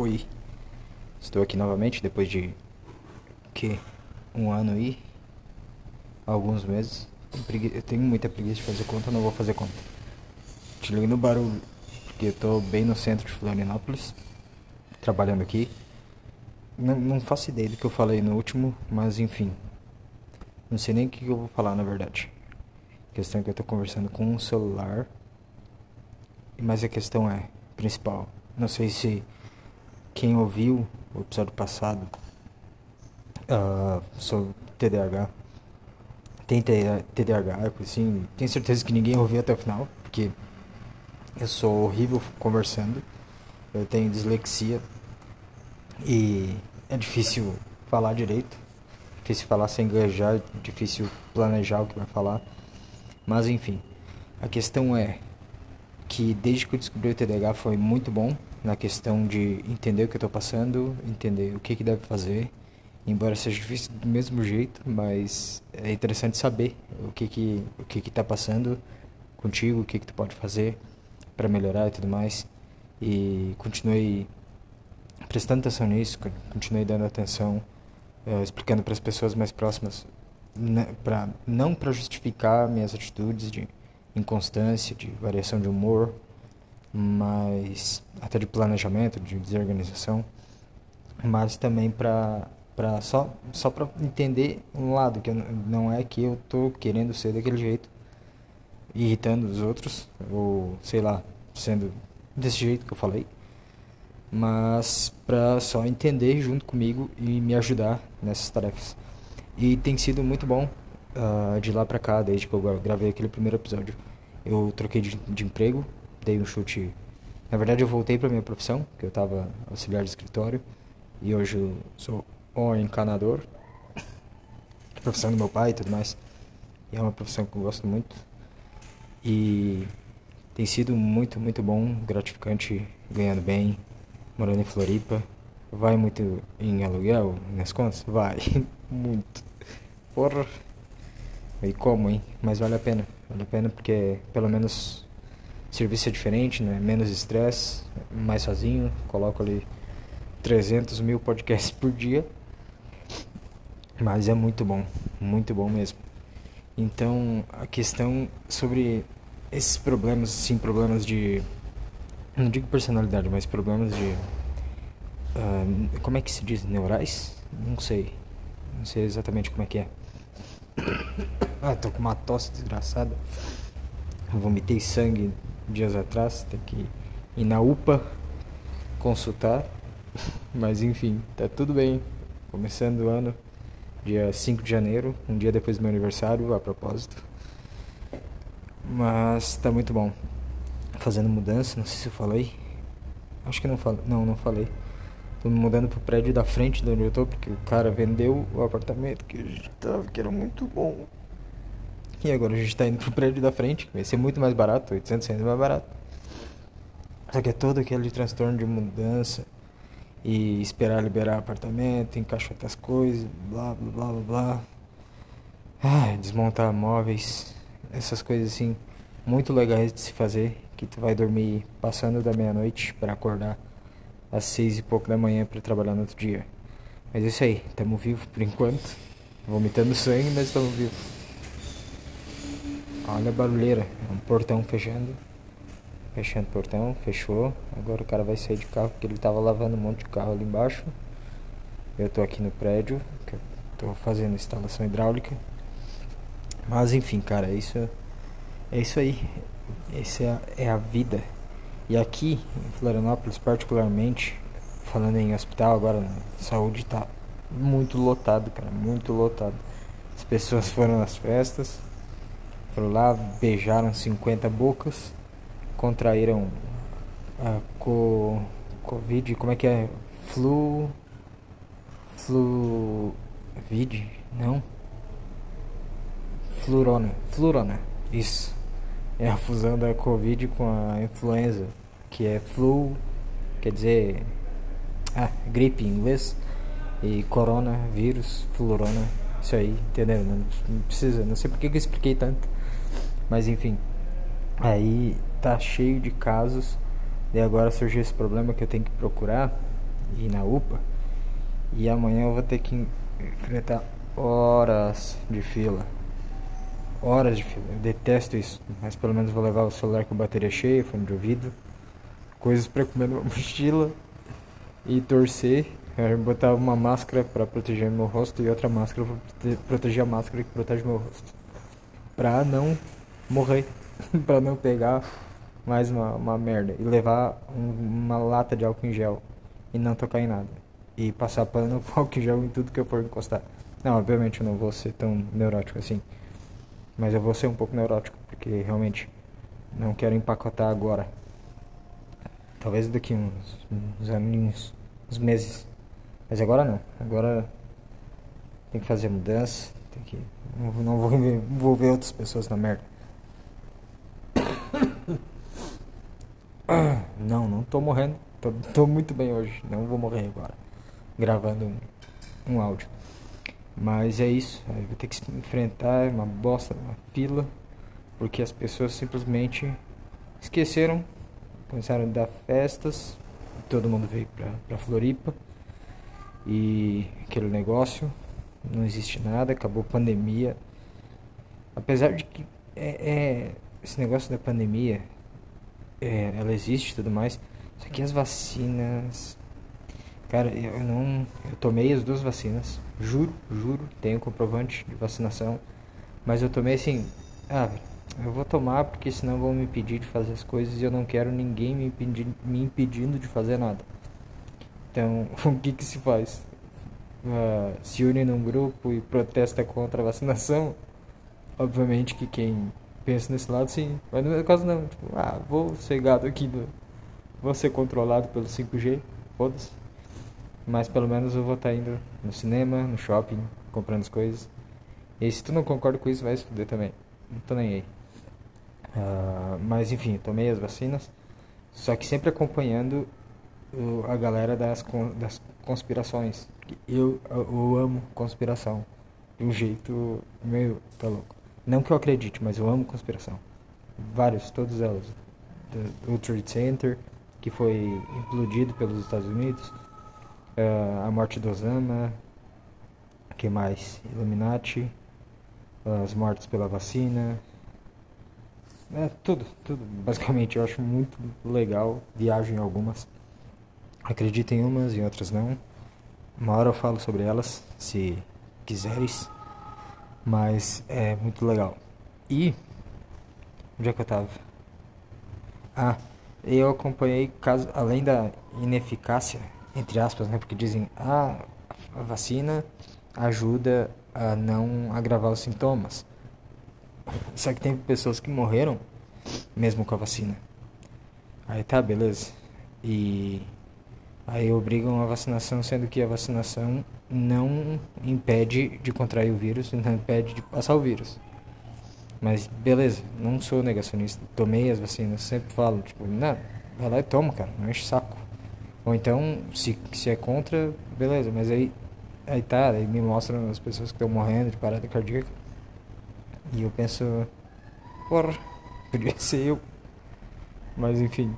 Oi, estou aqui novamente depois de que um ano e alguns meses. Eu tenho muita preguiça de fazer conta, não vou fazer conta. Te ligo no barulho, porque eu tô bem no centro de Florianópolis, trabalhando aqui. Não, não faço ideia do que eu falei no último, mas enfim. Não sei nem o que eu vou falar na verdade. A questão é que eu tô conversando com um celular. Mas a questão é, principal, não sei se quem ouviu o episódio passado uh, sobre TDAH tem TDAH, assim, tenho certeza que ninguém ouviu até o final, porque eu sou horrível conversando, eu tenho dislexia e é difícil falar direito, difícil falar sem engajar, difícil planejar o que vai falar, mas enfim, a questão é que desde que eu descobri o TDAH foi muito bom na questão de entender o que eu estou passando, entender o que, que deve fazer, embora seja difícil do mesmo jeito, mas é interessante saber o que que o que que está passando contigo, o que que tu pode fazer para melhorar e tudo mais. E continuei prestando atenção nisso, continuei dando atenção, uh, explicando para as pessoas mais próximas, né, para não para justificar minhas atitudes de inconstância, de variação de humor, mas até de planejamento, de desorganização, mas também para para só só para entender um lado que não é que eu tô querendo ser daquele jeito, irritando os outros ou sei lá, sendo desse jeito que eu falei, mas para só entender junto comigo e me ajudar nessas tarefas. E tem sido muito bom uh, de lá para cá, desde que eu gravei aquele primeiro episódio. Eu troquei de, de emprego, dei um chute. Na verdade, eu voltei para minha profissão, que eu estava auxiliar de escritório, e hoje eu sou o encanador. Profissão do meu pai e tudo mais. E é uma profissão que eu gosto muito. E tem sido muito, muito bom, gratificante, ganhando bem, morando em Floripa. Vai muito em aluguel nas contas? Vai, muito. Porra. E como, hein? Mas vale a pena. Vale a pena porque pelo menos serviço é diferente, né? Menos estresse, mais sozinho. Coloco ali 300 mil podcasts por dia. Mas é muito bom, muito bom mesmo. Então, a questão sobre esses problemas, sim, problemas de. Não digo personalidade, mas problemas de. Uh, como é que se diz? Neurais? Não sei. Não sei exatamente como é que é. Ah, tô com uma tosse desgraçada. Vomitei sangue dias atrás. Tem que ir na UPA consultar. Mas enfim, tá tudo bem. Começando o ano, dia 5 de janeiro, um dia depois do meu aniversário, a propósito. Mas tá muito bom. Fazendo mudança, não sei se eu falei. Acho que não falei. Não, não falei. Tô me mudando pro prédio da frente de onde eu tô, porque o cara vendeu o apartamento que gente tava, que era muito bom. E agora a gente tá indo pro prédio da frente, que vai ser muito mais barato, 800 reais mais barato. Só que é todo aquele transtorno de mudança e esperar liberar apartamento, encaixotar as coisas, blá blá blá blá blá. Desmontar móveis, essas coisas assim muito legais de se fazer, que tu vai dormir passando da meia-noite para acordar às seis e pouco da manhã para trabalhar no outro dia. Mas é isso aí, tamo vivo por enquanto, vomitando sangue, mas estamos vivos. Olha a barulheira, é um portão fechando. Fechando o portão, fechou. Agora o cara vai sair de carro porque ele tava lavando um monte de carro ali embaixo. Eu tô aqui no prédio, que eu tô fazendo instalação hidráulica. Mas enfim, cara, isso é isso aí. Essa é a, é a vida. E aqui em Florianópolis, particularmente, falando em hospital agora, né, saúde tá muito lotado, cara, muito lotado. As pessoas foram nas festas, foram lá, beijaram 50 bocas contraíram a co, Covid, como é que é? Flu. Flu. Vid? Não? Flurona. Flurona. Isso. É a fusão da Covid com a influenza. Que é flu. Quer dizer. Ah, gripe em inglês. E coronavírus. Flurona. Isso aí, entendeu? Não, precisa. Não sei porque que eu expliquei tanto. Mas enfim. Aí tá cheio de casos. E agora surgiu esse problema que eu tenho que procurar ir na UPA. E amanhã eu vou ter que enfrentar horas de fila. Horas de fila. Eu detesto isso. Mas pelo menos vou levar o celular com bateria cheia, fone de ouvido, coisas para comer numa mochila e torcer. botar uma máscara para proteger meu rosto e outra máscara para proteger a máscara que protege meu rosto. Pra não morrer. pra não pegar mais uma, uma merda. E levar um, uma lata de álcool em gel e não tocar em nada. E passar pano com álcool em gel em tudo que eu for encostar. Não, obviamente eu não vou ser tão neurótico assim. Mas eu vou ser um pouco neurótico, porque realmente não quero empacotar agora. Talvez daqui uns, uns aninhos, uns meses. Mas agora não. Agora tem que fazer mudança. Tem que. Não vou envolver outras pessoas na merda. Não, não tô morrendo. Tô, tô muito bem hoje. Não vou morrer agora. Gravando um, um áudio. Mas é isso. Eu vou ter que enfrentar uma bosta, uma fila. Porque as pessoas simplesmente esqueceram. Começaram a dar festas. Todo mundo veio pra, pra Floripa. E aquele negócio. Não existe nada. Acabou a pandemia. Apesar de que é, é esse negócio da pandemia é, ela existe e tudo mais. Só que as vacinas. Cara, eu não. Eu tomei as duas vacinas. Juro, juro. Tenho comprovante de vacinação. Mas eu tomei assim. Ah, eu vou tomar porque senão vão me impedir de fazer as coisas e eu não quero ninguém me, impedir, me impedindo de fazer nada. Então, o que que se faz? Uh, se une num grupo e protesta contra a vacinação? Obviamente que quem penso nesse lado sim. Mas no meu caso não. Tipo, ah, vou ser gado aqui do. Vou ser controlado pelo 5G, foda-se. Mas pelo menos eu vou estar tá indo no cinema, no shopping, comprando as coisas. E se tu não concorda com isso, vai se fuder também. Não tô nem aí. Uh, mas enfim, tomei as vacinas. Só que sempre acompanhando a galera das, das conspirações. Eu, eu amo conspiração. De um jeito meio. tá louco. Não que eu acredite, mas eu amo conspiração. Vários, todas elas. O Trade Center, que foi implodido pelos Estados Unidos. Uh, a morte do Osama. que mais? Illuminati. As mortes pela vacina. É, tudo, tudo. Basicamente, eu acho muito legal. Viajo em algumas. Acredito em umas e outras não. Uma hora eu falo sobre elas, se quiseres. Mas é muito legal. E. Onde é que eu tava? Ah, eu acompanhei caso, além da ineficácia, entre aspas, né? Porque dizem, ah, a vacina ajuda a não agravar os sintomas. Só que tem pessoas que morreram mesmo com a vacina. Aí tá, beleza. E aí obrigam a vacinação, sendo que a vacinação não impede de contrair o vírus, não impede de passar o vírus. Mas beleza, não sou negacionista, tomei as vacinas, sempre falo, tipo, não, vai lá e toma, cara, não enche saco. Ou então, se, se é contra, beleza, mas aí, aí tá, aí me mostram as pessoas que estão morrendo de parada cardíaca. E eu penso, porra, podia ser eu. Mas enfim.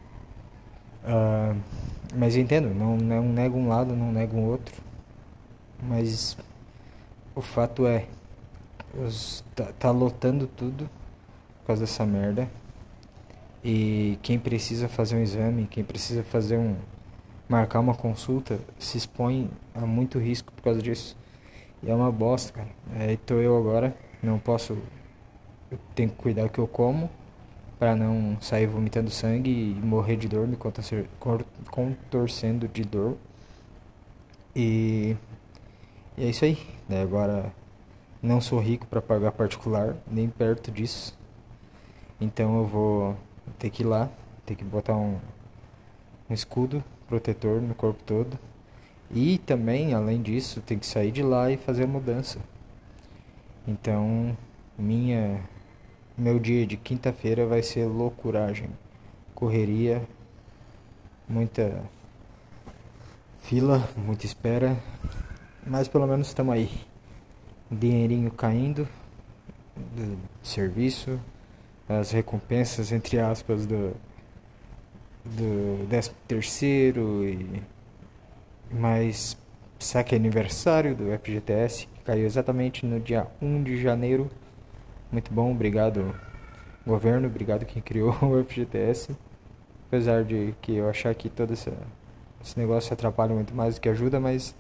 Uh, mas eu entendo, não, não nego um lado, não nego um outro. Mas o fato é, os, tá, tá lotando tudo por causa dessa merda. E quem precisa fazer um exame, quem precisa fazer um marcar uma consulta, se expõe a muito risco por causa disso. E é uma bosta, cara. Aí tô eu agora, não posso eu tenho que cuidar do que eu como para não sair vomitando sangue e morrer de dor, me contorcendo de dor. E e é isso aí. Né? Agora não sou rico para pagar particular, nem perto disso. Então eu vou ter que ir lá, ter que botar um, um escudo protetor no corpo todo. E também, além disso, tem que sair de lá e fazer a mudança. Então, minha meu dia de quinta-feira vai ser loucuragem. Correria, muita fila, muita espera, mas pelo menos estamos aí. Dinheirinho caindo do serviço, as recompensas, entre aspas, do, do décimo terceiro e Mas saque aniversário do FGTS, que caiu exatamente no dia 1 de janeiro. Muito bom, obrigado governo, obrigado quem criou o FGTS. Apesar de que eu achar que todo esse, esse negócio atrapalha muito mais do que ajuda, mas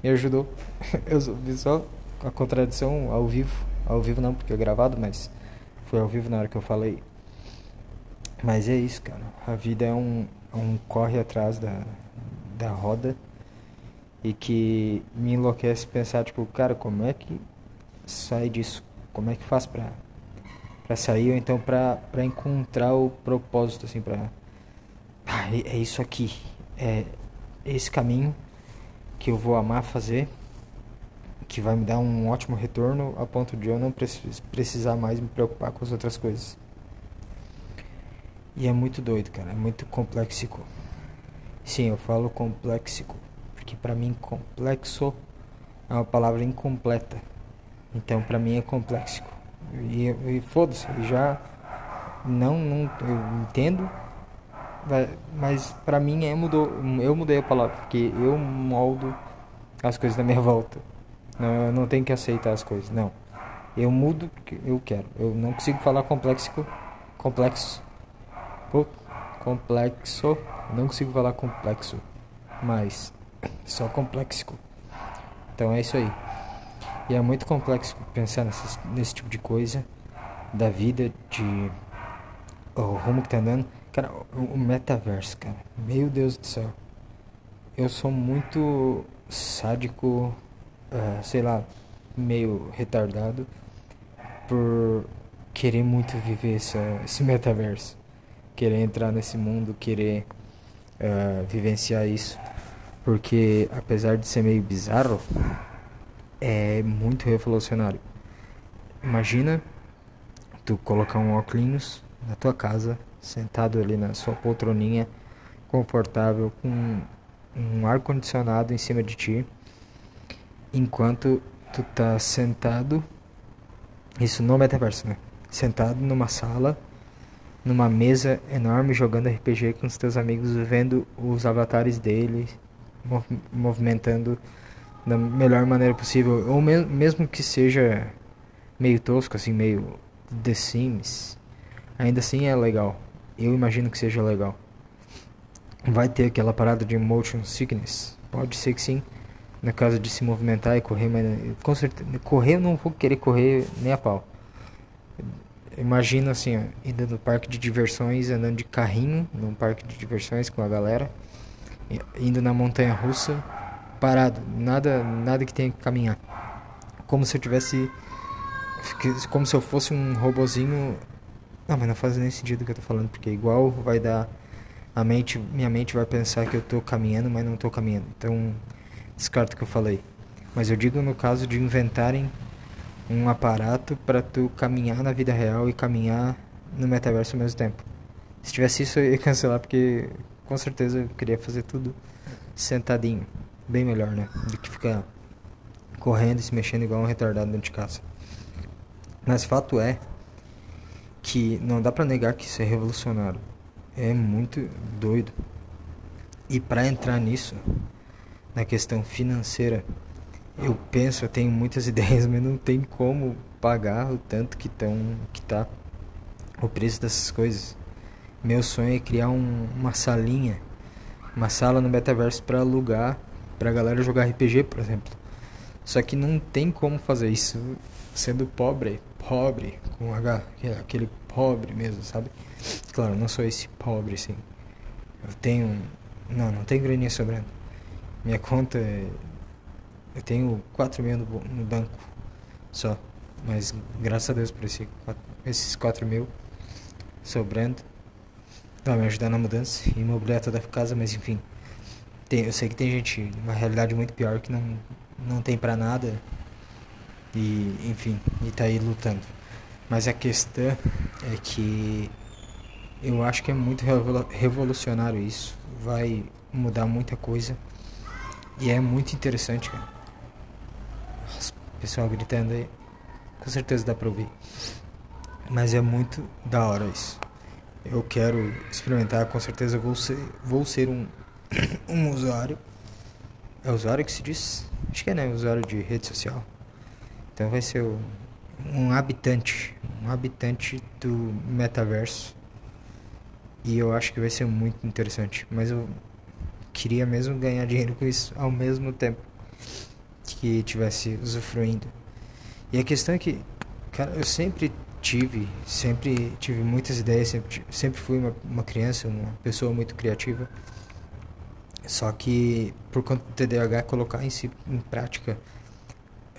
me ajudou. eu vi só a contradição ao vivo. Ao vivo não, porque é gravado, mas foi ao vivo na hora que eu falei. Mas é isso, cara. A vida é um, é um corre atrás da, da roda e que me enlouquece pensar, tipo, cara, como é que sai disso? Como é que faz pra, pra sair ou então pra, pra encontrar o propósito, assim, pra. Ah, é, é isso aqui. É esse caminho que eu vou amar fazer, que vai me dar um ótimo retorno a ponto de eu não precisar mais me preocupar com as outras coisas. E é muito doido, cara. É muito complexo. Sim, eu falo complexo porque para mim complexo é uma palavra incompleta. Então para mim é complexo. E, e foda-se, já não, não eu entendo, mas para mim é mudou, eu mudei a palavra, porque eu moldo as coisas da minha volta. Não, eu não tenho que aceitar as coisas, não. Eu mudo porque eu quero. Eu não consigo falar complexo, complexo, complexo, não consigo falar complexo, mas só complexo. Então é isso aí. E é muito complexo pensar nesse, nesse tipo de coisa da vida, de o rumo que tá andando. Cara, o metaverso, cara. Meu Deus do céu. Eu sou muito sádico, uh, sei lá, meio retardado por querer muito viver essa, esse metaverso. Querer entrar nesse mundo, querer uh, vivenciar isso porque apesar de ser meio bizarro, é muito revolucionário. Imagina tu colocar um óculos na tua casa, sentado ali na sua poltroninha, confortável, com um ar condicionado em cima de ti, enquanto tu tá sentado, isso no metaverso, né? Sentado numa sala, numa mesa enorme jogando RPG com os teus amigos, vendo os avatares deles movimentando da melhor maneira possível, ou me mesmo que seja meio tosco, assim, meio The Sims, ainda assim é legal. Eu imagino que seja legal. Vai ter aquela parada de motion sickness? Pode ser que sim. Na caso de se movimentar e correr, mas com certeza, correr eu não vou querer correr nem a pau. Imagina assim, ó, indo no parque de diversões, andando de carrinho num parque de diversões com a galera indo na montanha russa parado, nada nada que tenha que caminhar. Como se eu tivesse como se eu fosse um robozinho. Não, mas não faz nem sentido o que eu tô falando, porque igual vai dar a mente, minha mente vai pensar que eu tô caminhando, mas não tô caminhando. Então, descarto o que eu falei. Mas eu digo no caso de inventarem um aparato para tu caminhar na vida real e caminhar no metaverso ao mesmo tempo. Se tivesse isso eu ia cancelar porque com certeza eu queria fazer tudo sentadinho. Bem melhor, né? Do que ficar correndo e se mexendo igual um retardado dentro de casa. Mas fato é que não dá para negar que isso é revolucionário. É muito doido. E para entrar nisso, na questão financeira, eu penso, eu tenho muitas ideias, mas não tem como pagar o tanto que tão que tá o preço dessas coisas. Meu sonho é criar um, uma salinha, uma sala no metaverso para alugar, pra galera jogar RPG, por exemplo. Só que não tem como fazer isso sendo pobre, pobre, com H, é aquele pobre mesmo, sabe? Claro, não sou esse pobre, sim. Eu tenho. Não, não tenho graninha sobrando. Minha conta é. Eu tenho 4 mil no, banco só. Mas graças a Deus por esse, esses 4 mil sobrando vai me ajudar na mudança e imobiliar toda a casa, mas enfim. Tem, eu sei que tem gente, uma realidade muito pior que não, não tem para nada e enfim, e tá aí lutando. Mas a questão é que eu acho que é muito revolucionário isso, vai mudar muita coisa e é muito interessante, cara. Pessoal gritando aí, com certeza dá pra ouvir. Mas é muito da hora isso eu quero experimentar, com certeza vou ser, vou ser um, um usuário É usuário que se diz? Acho que é, né? Usuário de rede social. Então vai ser um habitante. Um habitante do metaverso. E eu acho que vai ser muito interessante. Mas eu queria mesmo ganhar dinheiro com isso ao mesmo tempo que tivesse usufruindo. E a questão é que, cara, eu sempre tive, sempre tive muitas ideias, sempre, sempre fui uma, uma criança, uma pessoa muito criativa. Só que por conta do TDAH, colocar em, si, em prática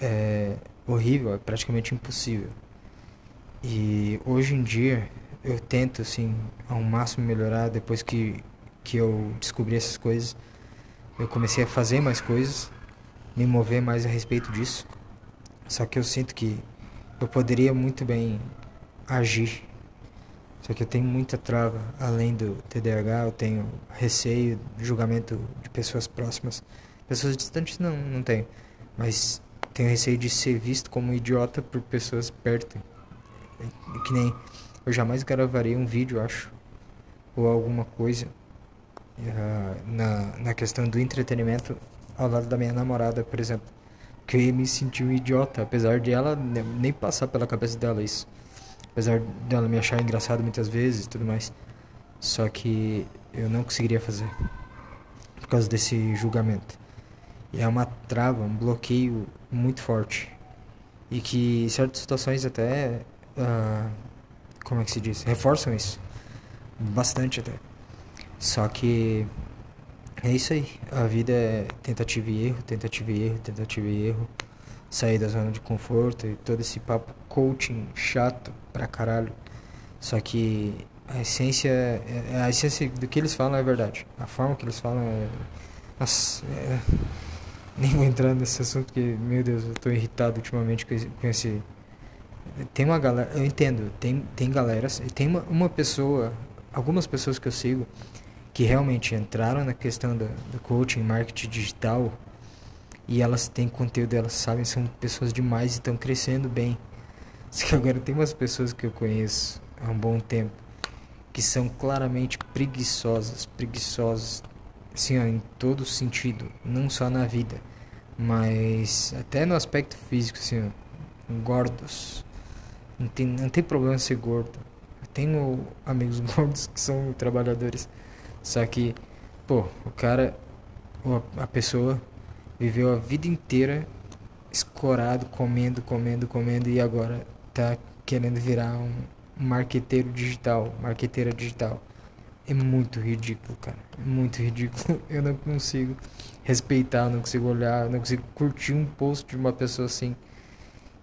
é horrível, é praticamente impossível. E hoje em dia eu tento assim ao máximo melhorar depois que que eu descobri essas coisas. Eu comecei a fazer mais coisas, me mover mais a respeito disso. Só que eu sinto que eu poderia muito bem agir. Só que eu tenho muita trava, além do TDAH, eu tenho receio, julgamento de pessoas próximas. Pessoas distantes não, não tenho. Mas tenho receio de ser visto como idiota por pessoas perto. Que nem eu jamais gravaria um vídeo, acho, ou alguma coisa uh, na, na questão do entretenimento ao lado da minha namorada, por exemplo. Que eu ia me sentir um idiota, apesar de ela nem passar pela cabeça dela isso. Apesar dela me achar engraçado muitas vezes e tudo mais. Só que eu não conseguiria fazer. Por causa desse julgamento. E é uma trava, um bloqueio muito forte. E que em certas situações até. Uh, como é que se diz? Reforçam isso. Bastante até. Só que é isso aí. A vida é tentativa e erro, tentativa e erro, tentativa e erro. Sair da zona de conforto e todo esse papo coaching chato pra caralho. Só que a essência, é, a essência do que eles falam é verdade. A forma que eles falam é. Nossa, é... nem vou entrar nesse assunto porque, meu Deus, eu tô irritado ultimamente. Com esse... Tem uma galera, eu entendo, tem, tem galera, tem uma, uma pessoa, algumas pessoas que eu sigo que realmente entraram na questão do, do coaching, marketing digital e elas têm conteúdo, elas sabem, são pessoas demais e estão crescendo bem. Só que agora tem umas pessoas que eu conheço há um bom tempo que são claramente preguiçosas, preguiçosas, assim, ó, em todo sentido, não só na vida, mas até no aspecto físico, assim, ó, gordos. Não tem, não tem problema ser gordo. Eu tenho amigos gordos que são trabalhadores só que, pô, o cara, a pessoa viveu a vida inteira escorado, comendo, comendo, comendo e agora tá querendo virar um marqueteiro digital, marqueteira digital. É muito ridículo, cara. É muito ridículo. Eu não consigo respeitar, não consigo olhar, não consigo curtir um post de uma pessoa assim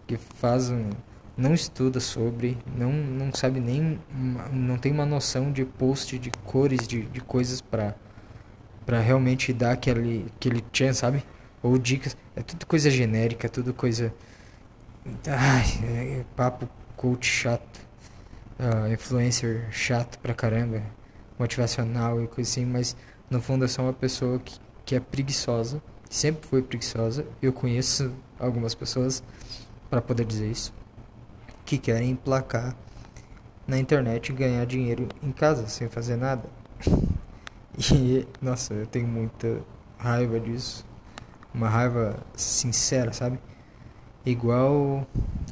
que faz um não estuda sobre, não, não sabe nem, não tem uma noção de post, de cores, de, de coisas para para realmente dar aquele, aquele chance, sabe? Ou dicas. É tudo coisa genérica, tudo coisa. Ai, é papo coach chato. Uh, influencer chato pra caramba. Motivacional e coisa assim, mas no fundo é só uma pessoa que, que é preguiçosa. Sempre foi preguiçosa. Eu conheço algumas pessoas para poder dizer isso que querem emplacar na internet e ganhar dinheiro em casa sem fazer nada. E nossa, eu tenho muita raiva disso. Uma raiva sincera, sabe? Igual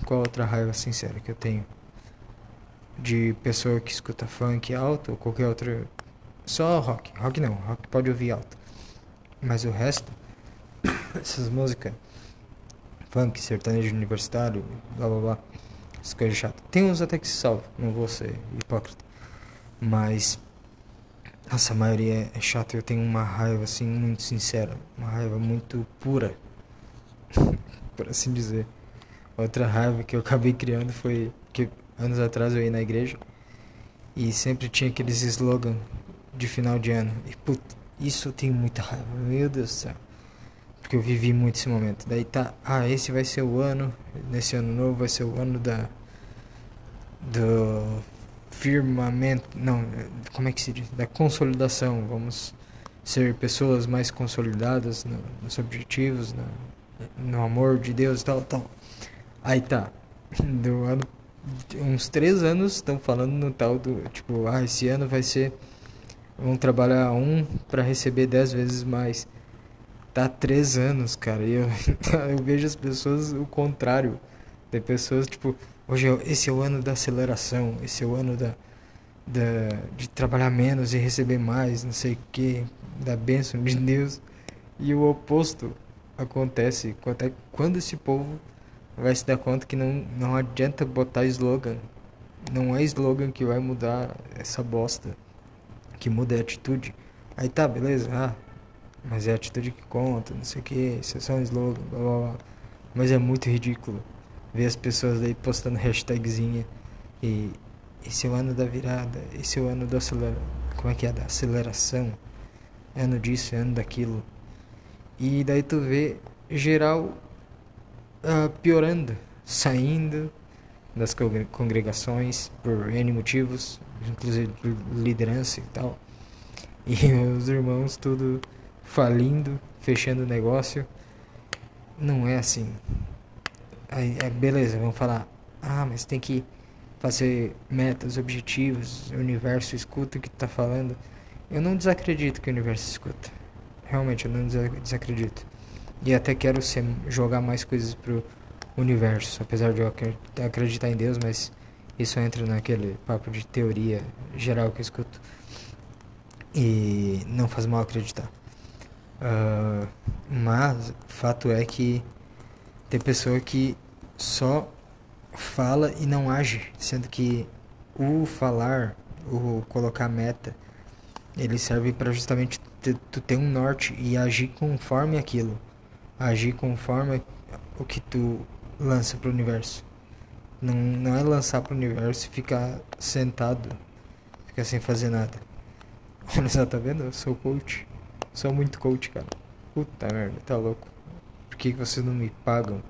qual outra raiva sincera que eu tenho de pessoa que escuta funk alto ou qualquer outra só rock, rock não, rock pode ouvir alto. Mas o resto essas músicas funk, sertanejo universitário, blá blá blá essa coisa chata. Tem uns até que se salvam, não vou ser hipócrita. Mas. Nossa, a maioria é chata. Eu tenho uma raiva assim muito sincera. Uma raiva muito pura. por assim dizer. Outra raiva que eu acabei criando foi que anos atrás eu ia na igreja e sempre tinha aqueles slogans de final de ano. E putz, isso eu tenho muita raiva. Meu Deus do céu. Porque eu vivi muito esse momento. Daí tá, ah, esse vai ser o ano, nesse ano novo vai ser o ano da do firmamento, não, como é que se diz? Da consolidação. Vamos ser pessoas mais consolidadas no, nos objetivos, no, no amor de Deus tal, tal. Aí tá, do ano, uns três anos estão falando no tal do, tipo, ah, esse ano vai ser, vamos trabalhar um para receber dez vezes mais. tá três anos, cara. E eu, eu vejo as pessoas o contrário. Tem pessoas, tipo, hoje é, esse é o ano da aceleração, esse é o ano da, da, de trabalhar menos e receber mais, não sei o que, da bênção de Deus. E o oposto acontece até quando esse povo vai se dar conta que não, não adianta botar slogan. Não é slogan que vai mudar essa bosta. Que muda a atitude. Aí tá, beleza, ah, mas é a atitude que conta, não sei o que, isso é só um slogan, blá blá blá. Mas é muito ridículo ver as pessoas aí postando hashtagzinha e esse é o ano da virada, esse é o ano acelera... como é que é, da aceleração, ano disso, ano daquilo. E daí tu vê geral uh, piorando, saindo das congregações por N motivos, inclusive liderança e tal. E os irmãos tudo falindo, fechando o negócio. Não é assim. Aí, é, beleza, vamos falar. Ah, mas tem que fazer metas, objetivos, o universo escuta o que tu tá falando. Eu não desacredito que o universo escuta. Realmente, eu não desacredito. E até quero ser, jogar mais coisas pro universo, apesar de eu acreditar em Deus, mas isso entra naquele papo de teoria geral que eu escuto. E não faz mal acreditar. Uh, mas fato é que tem pessoa que só fala e não age, sendo que o falar, o colocar meta, ele serve para justamente tu ter um norte e agir conforme aquilo, agir conforme o que tu lança para o universo. Não, não é lançar para o universo e ficar sentado, ficar sem fazer nada. Olha só, tá vendo? Eu sou coach. Sou muito coach, cara. Puta merda, tá louco. Por que, vocês não me pagam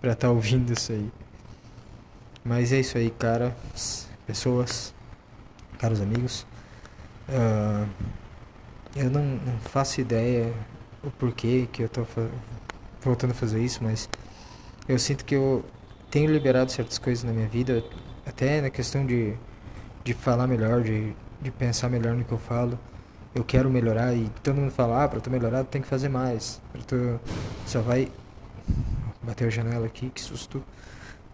pra estar tá ouvindo isso aí? Mas é isso aí, cara. Pessoas, caros amigos. Uh, eu não, não, faço ideia o porquê que eu tô voltando a fazer isso, mas eu sinto que eu tenho liberado certas coisas na minha vida, até na questão de, de falar melhor, de, de pensar melhor no que eu falo eu quero melhorar e todo mundo fala, ah, pra tu melhorar tu tem que fazer mais. Pra tu só vai. Bateu a janela aqui, que susto.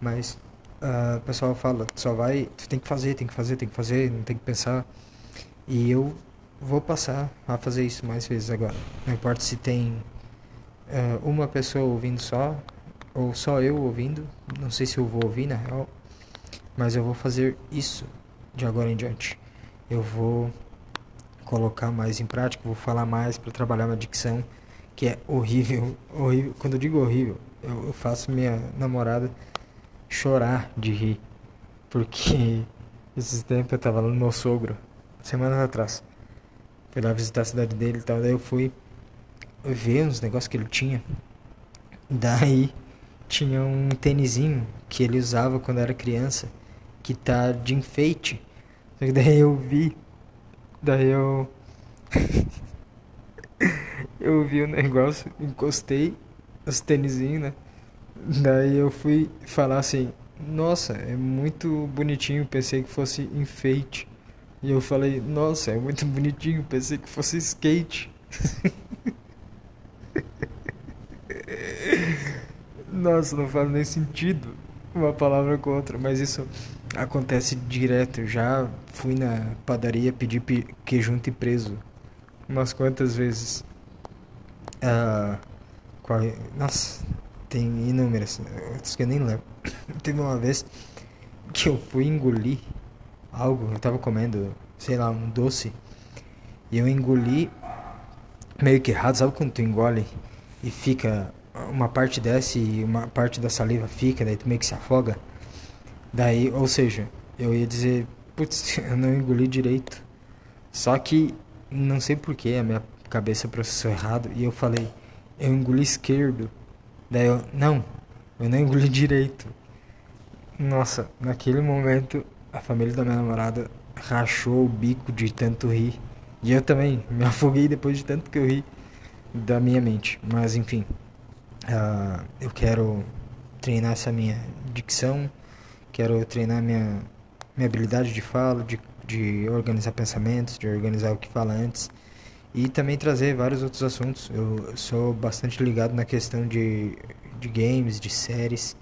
Mas uh, o pessoal fala, tu só vai. Tu tem que fazer, tem que fazer, tem que fazer, não tem que pensar. E eu vou passar a fazer isso mais vezes agora. Não importa se tem uh, uma pessoa ouvindo só, ou só eu ouvindo. Não sei se eu vou ouvir na real. Mas eu vou fazer isso de agora em diante. Eu vou colocar mais em prática, vou falar mais para trabalhar uma dicção que é horrível, horrível. Quando eu digo horrível, eu, eu faço minha namorada chorar de rir, porque esses tempos eu tava lá no meu sogro, semanas atrás. Fui lá visitar a cidade dele e tal, daí eu fui ver uns negócios que ele tinha. Daí tinha um tênisinho que ele usava quando era criança, que tá de enfeite. Só que daí eu vi Daí eu. eu vi o negócio, encostei os tênisinhos, né? Daí eu fui falar assim: Nossa, é muito bonitinho, pensei que fosse enfeite. E eu falei: Nossa, é muito bonitinho, pensei que fosse skate. Nossa, não faz nem sentido uma palavra com outra, mas isso acontece direto. Já fui na padaria pedir queijo e preso umas quantas vezes. Ah, qual, nossa, tem inúmeras, que eu nem lembro. Teve uma vez que eu fui engolir algo, eu tava comendo, sei lá, um doce, e eu engoli meio que errado, sabe quando tu engole e fica uma parte desce e uma parte da saliva fica, daí tu meio que se afoga. Daí, ou seja, eu ia dizer, putz, eu não engoli direito. Só que não sei porquê, a minha cabeça processou errado e eu falei, eu engoli esquerdo. Daí eu, não, eu não engoli direito. Nossa, naquele momento a família da minha namorada rachou o bico de tanto rir. E eu também me afoguei depois de tanto que eu ri da minha mente. Mas enfim, uh, eu quero treinar essa minha dicção, quero treinar minha, minha habilidade de fala, de, de organizar pensamentos, de organizar o que fala antes e também trazer vários outros assuntos. Eu sou bastante ligado na questão de, de games, de séries,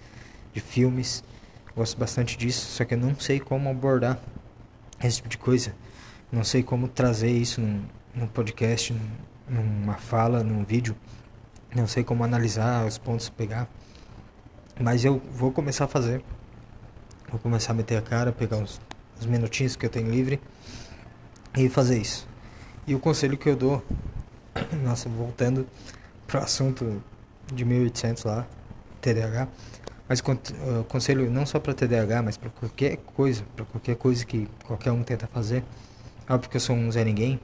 de filmes. Gosto bastante disso, só que eu não sei como abordar esse tipo de coisa. Não sei como trazer isso num, num podcast, num, numa fala, num vídeo. Não sei como analisar os pontos pegar. Mas eu vou começar a fazer. Vou começar a meter a cara, pegar uns, uns minutinhos que eu tenho livre e fazer isso. E o conselho que eu dou, nossa, voltando pro assunto de 1800 lá, TDAH, mas uh, conselho não só para TDAH, mas para qualquer coisa, para qualquer coisa que qualquer um tenta fazer. Óbvio que eu sou um Zé Ninguém,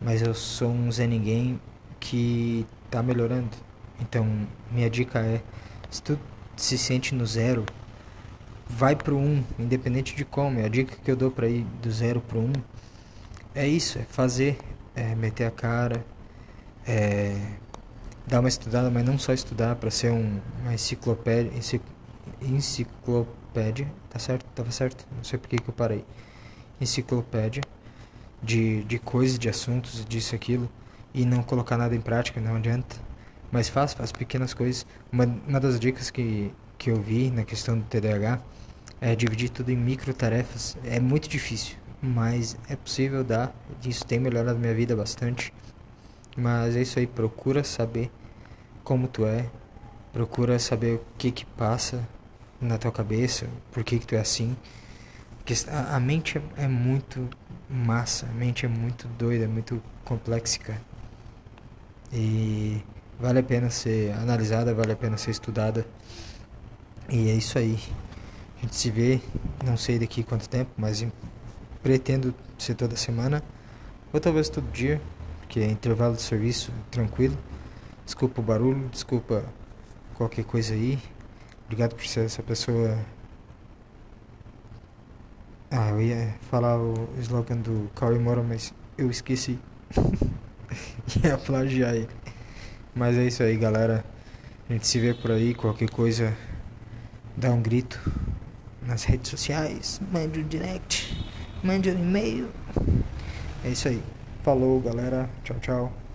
mas eu sou um Zé Ninguém que tá melhorando. Então, minha dica é, se tu se sente no zero, vai pro um, independente de como. A dica que eu dou para ir do zero pro um é isso, é fazer, é meter a cara, é dar uma estudada, mas não só estudar para ser um, uma enciclopédia, enciclopédia, tá certo? Tava certo? Não sei por que, que eu parei. Enciclopédia de, de coisas, de assuntos, disso aquilo, e não colocar nada em prática, não adianta. Mas faz, faz pequenas coisas. Uma, uma das dicas que, que eu vi na questão do TDAH é dividir tudo em micro tarefas. É muito difícil, mas é possível dar. Isso tem melhorado minha vida bastante. Mas é isso aí, procura saber como tu é, procura saber o que que passa na tua cabeça, por que que tu é assim. Porque a, mente é, é, muito massa, a mente é muito doida, é muito complexa. E vale a pena ser analisada, vale a pena ser estudada. E é isso aí. A gente se vê, não sei daqui quanto tempo, mas pretendo ser toda semana, ou talvez todo dia que é intervalo de serviço tranquilo. Desculpa o barulho, desculpa qualquer coisa aí. Obrigado por ser essa pessoa. Ah, eu ia falar o slogan do Cauê Moura, mas eu esqueci. ia plagiar ele. Mas é isso aí, galera. A gente se vê por aí. Qualquer coisa, dá um grito nas redes sociais. Mande um direct, mande um e-mail. É isso aí. Falou, galera. Tchau, tchau.